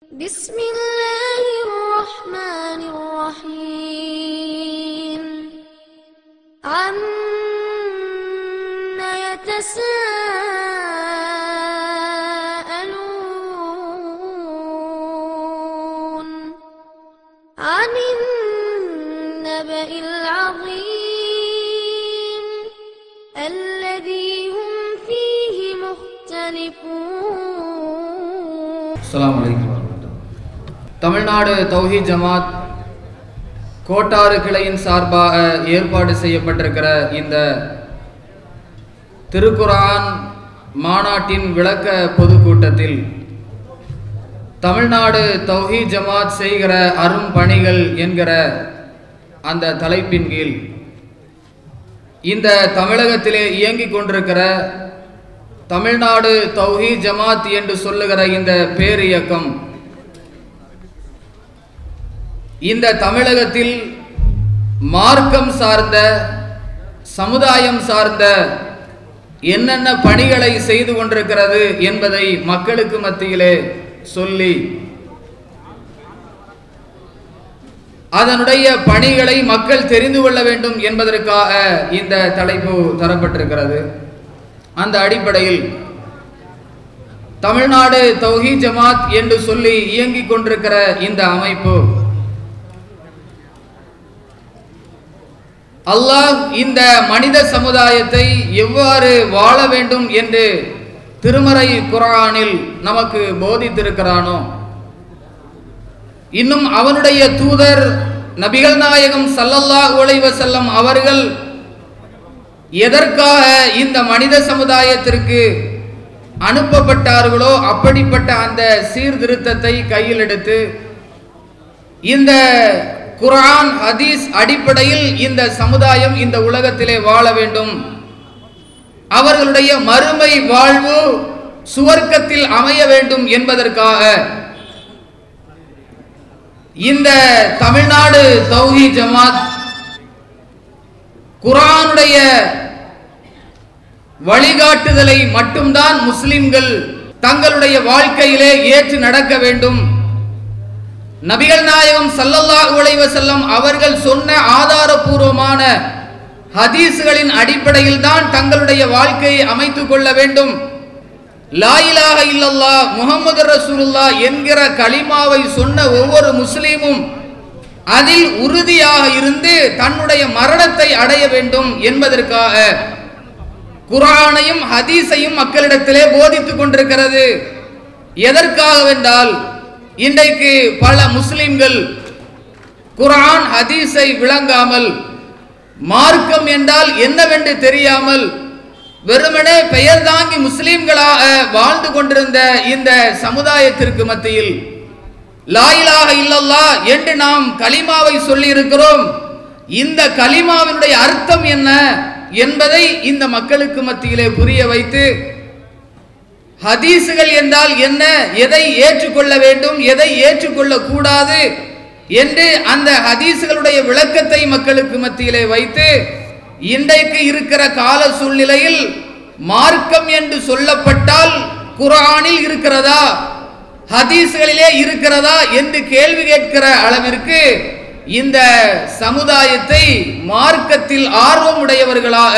بسم الله الرحمن الرحيم. عما يتساءلون عن النبأ العظيم الذي هم فيه مختلفون السلام عليكم. தமிழ்நாடு தௌஹி ஜமாத் கோட்டாறு கிளையின் சார்பாக ஏற்பாடு செய்யப்பட்டிருக்கிற இந்த திருக்குரான் மாநாட்டின் விளக்க பொதுக்கூட்டத்தில் தமிழ்நாடு தௌஹி ஜமாத் செய்கிற அரும் பணிகள் என்கிற அந்த தலைப்பின் கீழ் இந்த தமிழகத்திலே இயங்கிக் கொண்டிருக்கிற தமிழ்நாடு தௌஹி ஜமாத் என்று சொல்லுகிற இந்த பேரியக்கம் இந்த தமிழகத்தில் மார்க்கம் சார்ந்த சமுதாயம் சார்ந்த என்னென்ன பணிகளை செய்து கொண்டிருக்கிறது என்பதை மக்களுக்கு மத்தியிலே சொல்லி அதனுடைய பணிகளை மக்கள் தெரிந்து கொள்ள வேண்டும் என்பதற்காக இந்த தலைப்பு தரப்பட்டிருக்கிறது. அந்த அடிப்படையில் தமிழ்நாடு தௌஹி ஜமாத் என்று சொல்லி இயங்கிக் கொண்டிருக்கிற இந்த அமைப்பு அல்லாஹ் இந்த மனித சமுதாயத்தை எவ்வாறு வாழ வேண்டும் என்று திருமறை குரானில் நமக்கு போதித்திருக்கிறானோ? இன்னும் அவனுடைய தூதர் நபிகள் நாயகம் சல்லல்லாஹ் உழைவ செல்லம் அவர்கள் எதற்காக இந்த மனித சமுதாயத்திற்கு அனுப்பப்பட்டார்களோ அப்படிப்பட்ட அந்த சீர்திருத்தத்தை கையில் எடுத்து இந்த குர்ஆன் ஹதீஸ் அடிப்படையில் இந்த சமுதாயம் இந்த உலகத்திலே வாழ வேண்டும். அவர்களுடைய மறுமை வாழ்வு சுவர்க்கத்தில் அமைய வேண்டும் என்பதற்காக. இந்த தமிழ்நாடு தௌஹி ஜமாத் குரானுடைய வழிகாட்டுதலை மட்டும்தான் முஸ்லிம்கள் தங்களுடைய வாழ்க்கையிலே ஏற்று நடக்க வேண்டும். நபிகள் நாயகம் சல்லல்லாஹு அலைஹி செல்லம் அவர்கள் சொன்ன ஆதாரபூர்வமான ஹதீஸ்களின் அடிப்படையில் தான் தங்களுடைய வாழ்க்கையை அமைத்துக் கொள்ள வேண்டும். லாயிலாக இல்லல்லா இல்லல்லாஹ் ரசூலுல்லா என்கிற கலிமாவை சொன்ன ஒவ்வொரு முஸ்லீமும் அதில் உறுதியாக இருந்து தன்னுடைய மரணத்தை அடைய வேண்டும் என்பதற்காக குரானையும் ஹதீஸையும் மக்களிடத்திலே போதித்துக் கொண்டிருக்கிறது. எதற்காகவென்றால் இன்றைக்கு பல முஸ்லிம்கள் குரான் ஹதீஸை விளங்காமல் மார்க்கம் என்றால் என்னவென்று தெரியாமல் வெறுமனே பெயர் தாங்கி முஸ்லிம்களாக வாழ்ந்து கொண்டிருந்த இந்த சமுதாயத்திற்கு மத்தியில் லாயிலாக இல்லல்லா என்று நாம் கலிமாவை சொல்லி இருக்கிறோம் இந்த கலிமாவினுடைய அர்த்தம் என்ன என்பதை இந்த மக்களுக்கு மத்தியிலே புரிய வைத்து ஹதீசுகள் என்றால் என்ன? எதை ஏற்றுக்கொள்ள வேண்டும்? எதை ஏற்றுக்கொள்ள கூடாது? என்று அந்த ஹதீசுகளுடைய விளக்கத்தை மக்களுக்கு மத்தியிலே வைத்து இன்றைக்கு இருக்கிற கால சூழ்நிலையில் மார்க்கம் என்று சொல்லப்பட்டால் குரானில் இருக்கிறதா? ஹதீஸ்களிலே இருக்கிறதா? என்று கேள்வி கேட்கிற அளவிற்கு இந்த சமுதாயத்தை மார்க்கத்தில் ஆர்வமுடையவர்களாக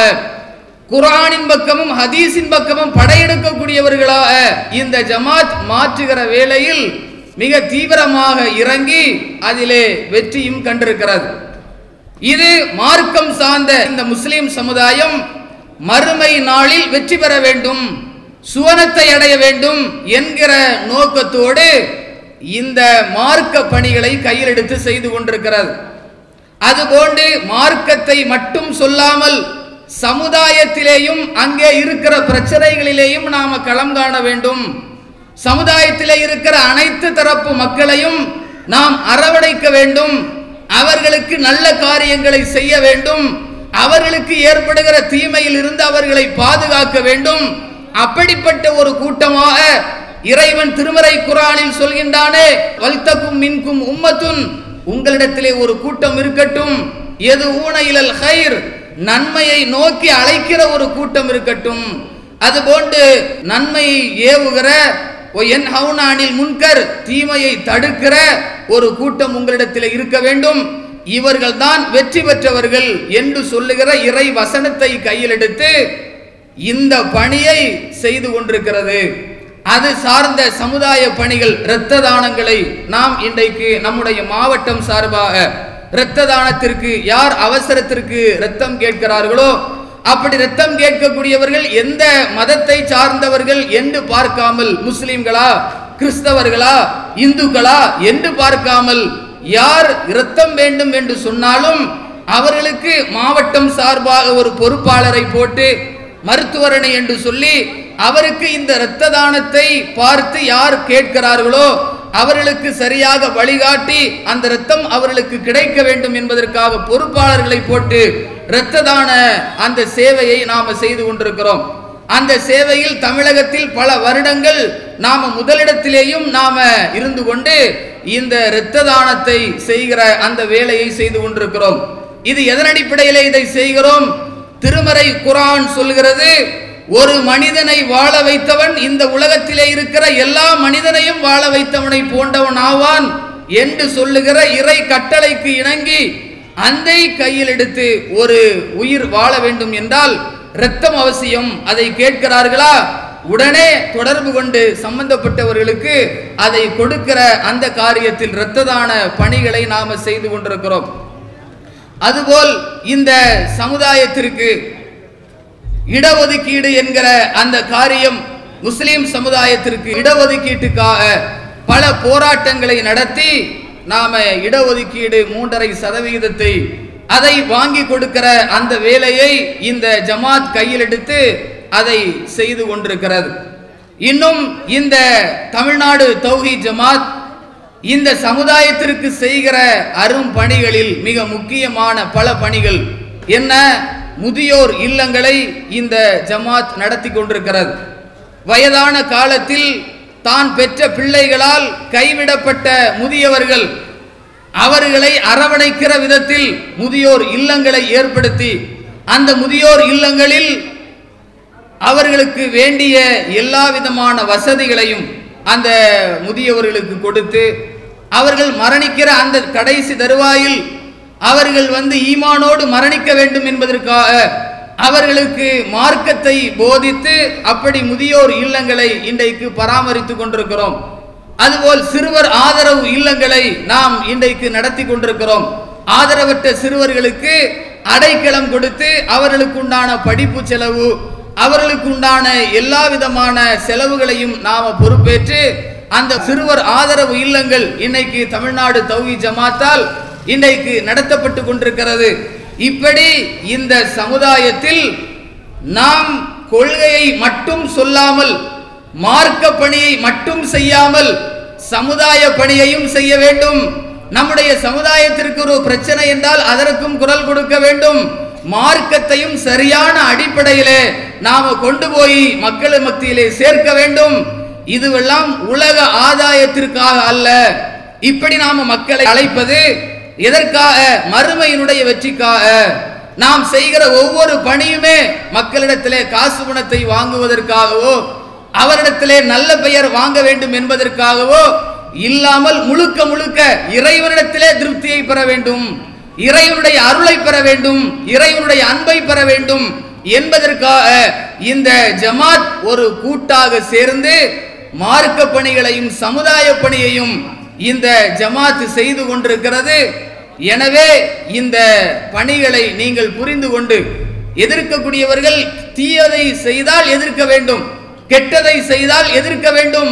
குரானின் பக்கமும் ஹதீஸின் பக்கமும் படையெடுக்கக்கூடியவர்களாக இந்த ஜமாத் மாற்றுகிற வேளையில் மிக தீவிரமாக இறங்கி அதிலே வெற்றியும் கண்டிருக்கிறது. இது மார்க்கம் சார்ந்த இந்த முஸ்லிம் சமுதாயம் மறுமை நாளில் வெற்றி பெற வேண்டும் சுவனத்தை அடைய வேண்டும் என்கிற நோக்கத்தோடு இந்த மார்க்க பணிகளை கையில் எடுத்து செய்து கொண்டிருக்கிறது. அதுபோன்று மார்க்கத்தை மட்டும் சொல்லாமல் சமுதாயத்திலேயும் அங்கே இருக்கிற பிரச்சனைகளிலேயும் நாம் களம் காண வேண்டும். சமுதாயத்திலே இருக்கிற அனைத்து தரப்பு மக்களையும் நாம் அரவணைக்க வேண்டும். அவர்களுக்கு நல்ல காரியங்களை செய்ய வேண்டும். அவர்களுக்கு ஏற்படுகிற தீமையில் இருந்து அவர்களை பாதுகாக்க வேண்டும். அப்படிப்பட்ட ஒரு கூட்டமாக இறைவன் திருமறை குரானில் சொல்கின்றானே வல்தக்கும் மின்கும் உம்மத்துன். உங்களிடத்திலே ஒரு கூட்டம் இருக்கட்டும். எது ஊனையிலல் ஹைர்? நன்மையை நோக்கி அழைக்கிற ஒரு கூட்டம் இருக்கட்டும். அதுபோன்று நன்மையை ஏவுகிற என் ஹவுனானில் முன்கர் தீமையை தடுக்கிற ஒரு கூட்டம் உங்களிடத்தில் இருக்க வேண்டும். இவர்கள் தான் வெற்றி பெற்றவர்கள் என்று சொல்லுகிற இறை வசனத்தை கையில் எடுத்து இந்த பணியை செய்து கொண்டிருக்கிறது. அது சார்ந்த சமுதாய பணிகள் இரத்த தானங்களை நாம் இன்றைக்கு நம்முடைய மாவட்டம் சார்பாக இரத்த தானத்திற்கு யார் அவசரத்திற்கு இரத்தம் கேட்கிறார்களோ அப்படி ரத்தம் கேட்கக்கூடியவர்கள் எந்த மதத்தை சார்ந்தவர்கள் என்று பார்க்காமல் முஸ்லிம்களா கிறிஸ்தவர்களா இந்துக்களா என்று பார்க்காமல் யார் இரத்தம் வேண்டும் என்று சொன்னாலும் அவர்களுக்கு மாவட்டம் சார்பாக ஒரு பொறுப்பாளரை போட்டு மருத்துவரணை என்று சொல்லி அவருக்கு இந்த இரத்த தானத்தை பார்த்து யார் கேட்கிறார்களோ அவர்களுக்கு சரியாக வழிகாட்டி அந்த ரத்தம் அவர்களுக்கு கிடைக்க வேண்டும் என்பதற்காக பொறுப்பாளர்களை போட்டு இரத்த தான அந்த சேவையை நாம் செய்து கொண்டிருக்கிறோம். அந்த சேவையில் தமிழகத்தில் பல வருடங்கள் நாம் முதலிடத்திலேயும் நாம் இருந்து கொண்டு இந்த இரத்த தானத்தை செய்கிற அந்த வேலையை செய்து கொண்டிருக்கிறோம். இது எதன் அடிப்படையிலே இதை செய்கிறோம்? திருமறை குரான் சொல்கிறது ஒரு மனிதனை வாழ வைத்தவன் இந்த உலகத்திலே இருக்கிற எல்லா மனிதனையும் வாழ வைத்தவனை போன்றவன் ஆவான் என்று சொல்லுகிற இறை கட்டளைக்கு இணங்கி அந்தை கையில் எடுத்து ஒரு உயிர் வாழ வேண்டும் என்றால் இரத்தம் அவசியம். அதை கேட்கிறார்களா? உடனே தொடர்பு கொண்டு சம்பந்தப்பட்டவர்களுக்கு அதை கொடுக்கிற அந்த காரியத்தில் இரத்த தான பணிகளை நாம செய்து கொண்டிருக்கிறோம். அதுபோல் இந்த சமுதாயத்திற்கு இடஒதுக்கீடு என்கிற அந்த காரியம் முஸ்லிம் சமுதாயத்திற்கு இடஒதுக்கீட்டுக்காக பல போராட்டங்களை நடத்தி நாம இடஒதுக்கீடு மூன்றரை சதவிகிதத்தை அதை வாங்கி கொடுக்கிற அந்த வேலையை இந்த ஜமாத் கையில் எடுத்து அதை செய்து கொண்டிருக்கிறது. இன்னும் இந்த தமிழ்நாடு தௌஹி ஜமாத் இந்த சமுதாயத்திற்கு செய்கிற அரும் பணிகளில் மிக முக்கியமான பல பணிகள் என்ன? முதியோர் இல்லங்களை இந்த ஜமாத் நடத்தி கொண்டிருக்கிறது. வயதான காலத்தில் தான் பெற்ற பிள்ளைகளால் கைவிடப்பட்ட முதியவர்கள் அவர்களை அரவணைக்கிற விதத்தில் முதியோர் இல்லங்களை ஏற்படுத்தி அந்த முதியோர் இல்லங்களில் அவர்களுக்கு வேண்டிய எல்லா விதமான வசதிகளையும் அந்த முதியவர்களுக்கு கொடுத்து அவர்கள் மரணிக்கிற அந்த கடைசி தருவாயில் அவர்கள் வந்து ஈமானோடு மரணிக்க வேண்டும் என்பதற்காக அவர்களுக்கு மார்க்கத்தை போதித்து அப்படி முதியோர் இல்லங்களை இன்றைக்கு பராமரித்து கொண்டிருக்கிறோம். அதுபோல் சிறுவர் ஆதரவு இல்லங்களை நாம் இன்றைக்கு நடத்தி கொண்டிருக்கிறோம். ஆதரவற்ற சிறுவர்களுக்கு அடைக்கலம் கொடுத்து அவர்களுக்கு உண்டான படிப்பு செலவு அவர்களுக்கு உண்டான எல்லா விதமான செலவுகளையும் நாம் பொறுப்பேற்று அந்த சிறுவர் ஆதரவு இல்லங்கள் இன்னைக்கு தமிழ்நாடு தௌஹி ஜமாத்தால் இன்றைக்கு நடத்தப்பட்டு கொண்டிருக்கிறது. இப்படி இந்த சமுதாயத்தில் நாம் கொள்கையை மட்டும் சொல்லாமல் மார்க்க பணியை மட்டும் செய்யாமல் சமுதாய பணியையும் செய்ய வேண்டும். நம்முடைய சமுதாயத்திற்கு ஒரு பிரச்சனை என்றால் அதற்கும் குரல் கொடுக்க வேண்டும். மார்க்கத்தையும் சரியான அடிப்படையிலே நாம கொண்டு போய் மக்கள் மத்தியிலே சேர்க்க வேண்டும். இதுவெல்லாம் உலக ஆதாயத்திற்காக அல்ல. இப்படி நாம மக்களை அழைப்பது எதற்காக? மறுமையினுடைய வெற்றிக்காக. நாம் செய்கிற ஒவ்வொரு பணியுமே மக்களிடத்திலே காசு பணத்தை வாங்குவதற்காகவோ அவரிடத்திலே நல்ல பெயர் வாங்க வேண்டும் என்பதற்காகவோ இல்லாமல் முழுக்க முழுக்க இறைவனிடத்திலே திருப்தியை பெற வேண்டும் இறைவனுடைய அருளை பெற வேண்டும் இறைவனுடைய அன்பை பெற வேண்டும் என்பதற்காக இந்த ஜமாத் ஒரு கூட்டாக சேர்ந்து மார்க்க பணிகளையும் சமுதாய பணியையும் இந்த ஜமாத்து செய்து கொண்டிருக்கிறது. எனவே இந்த பணிகளை நீங்கள் புரிந்து கொண்டு எதிர்க்கக்கூடியவர்கள் தீயதை செய்தால் எதிர்க்க வேண்டும் கெட்டதை செய்தால் எதிர்க்க வேண்டும்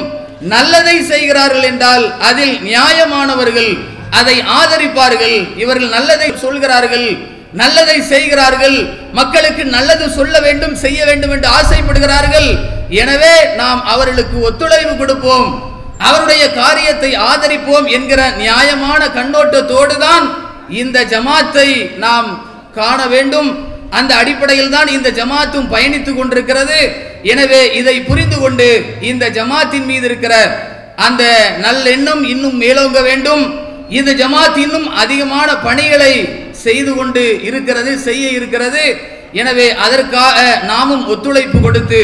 நல்லதை செய்கிறார்கள் என்றால் அதில் நியாயமானவர்கள் அதை ஆதரிப்பார்கள். இவர்கள் நல்லதை சொல்கிறார்கள் நல்லதை செய்கிறார்கள் மக்களுக்கு நல்லது சொல்ல வேண்டும் செய்ய வேண்டும் என்று ஆசைப்படுகிறார்கள். எனவே நாம் அவர்களுக்கு ஒத்துழைப்பு கொடுப்போம். அவருடைய காரியத்தை ஆதரிப்போம் என்கிற நியாயமான கண்ணோட்டத்தோடு தான் இந்த ஜமாத்தை நாம் காண வேண்டும். அந்த அடிப்படையில் தான் இந்த ஜமாத்தும் பயணித்துக் கொண்டிருக்கிறது. எனவே இதை புரிந்து கொண்டு இந்த ஜமாத்தின் மீது இருக்கிற அந்த நல்லெண்ணம் இன்னும் மேலோங்க வேண்டும். இந்த ஜமாத் இன்னும் அதிகமான பணிகளை செய்து கொண்டு இருக்கிறது செய்ய இருக்கிறது. எனவே அதற்காக நாமும் ஒத்துழைப்பு கொடுத்து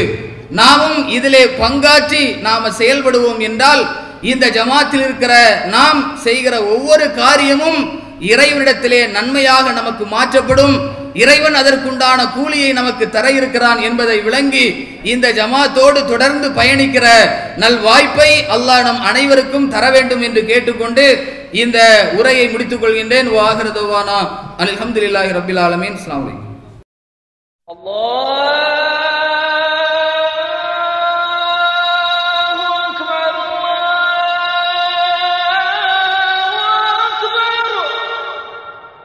நாமும் இதிலே பங்காற்றி நாம் செயல்படுவோம் என்றால் இந்த ஜமாத்தில் இருக்கிற நாம் செய்கிற ஒவ்வொரு காரியமும் இறைவனிடத்திலே நன்மையாக நமக்கு மாற்றப்படும். இறைவன் அதற்குண்டான கூலியை நமக்கு தர இருக்கிறான் என்பதை விளங்கி இந்த ஜமாத்தோடு தொடர்ந்து பயணிக்கிற நல் வாய்ப்பை அல்லாஹ் நம் அனைவருக்கும் தர வேண்டும் என்று கேட்டுக்கொண்டு இந்த உரையை முடித்துக் கொள்கின்றேன். வாகரதுவானா அலமதுல்லாஹி ரபில் ஆலமீன். அஸ்லாம் அல்லாஹ்!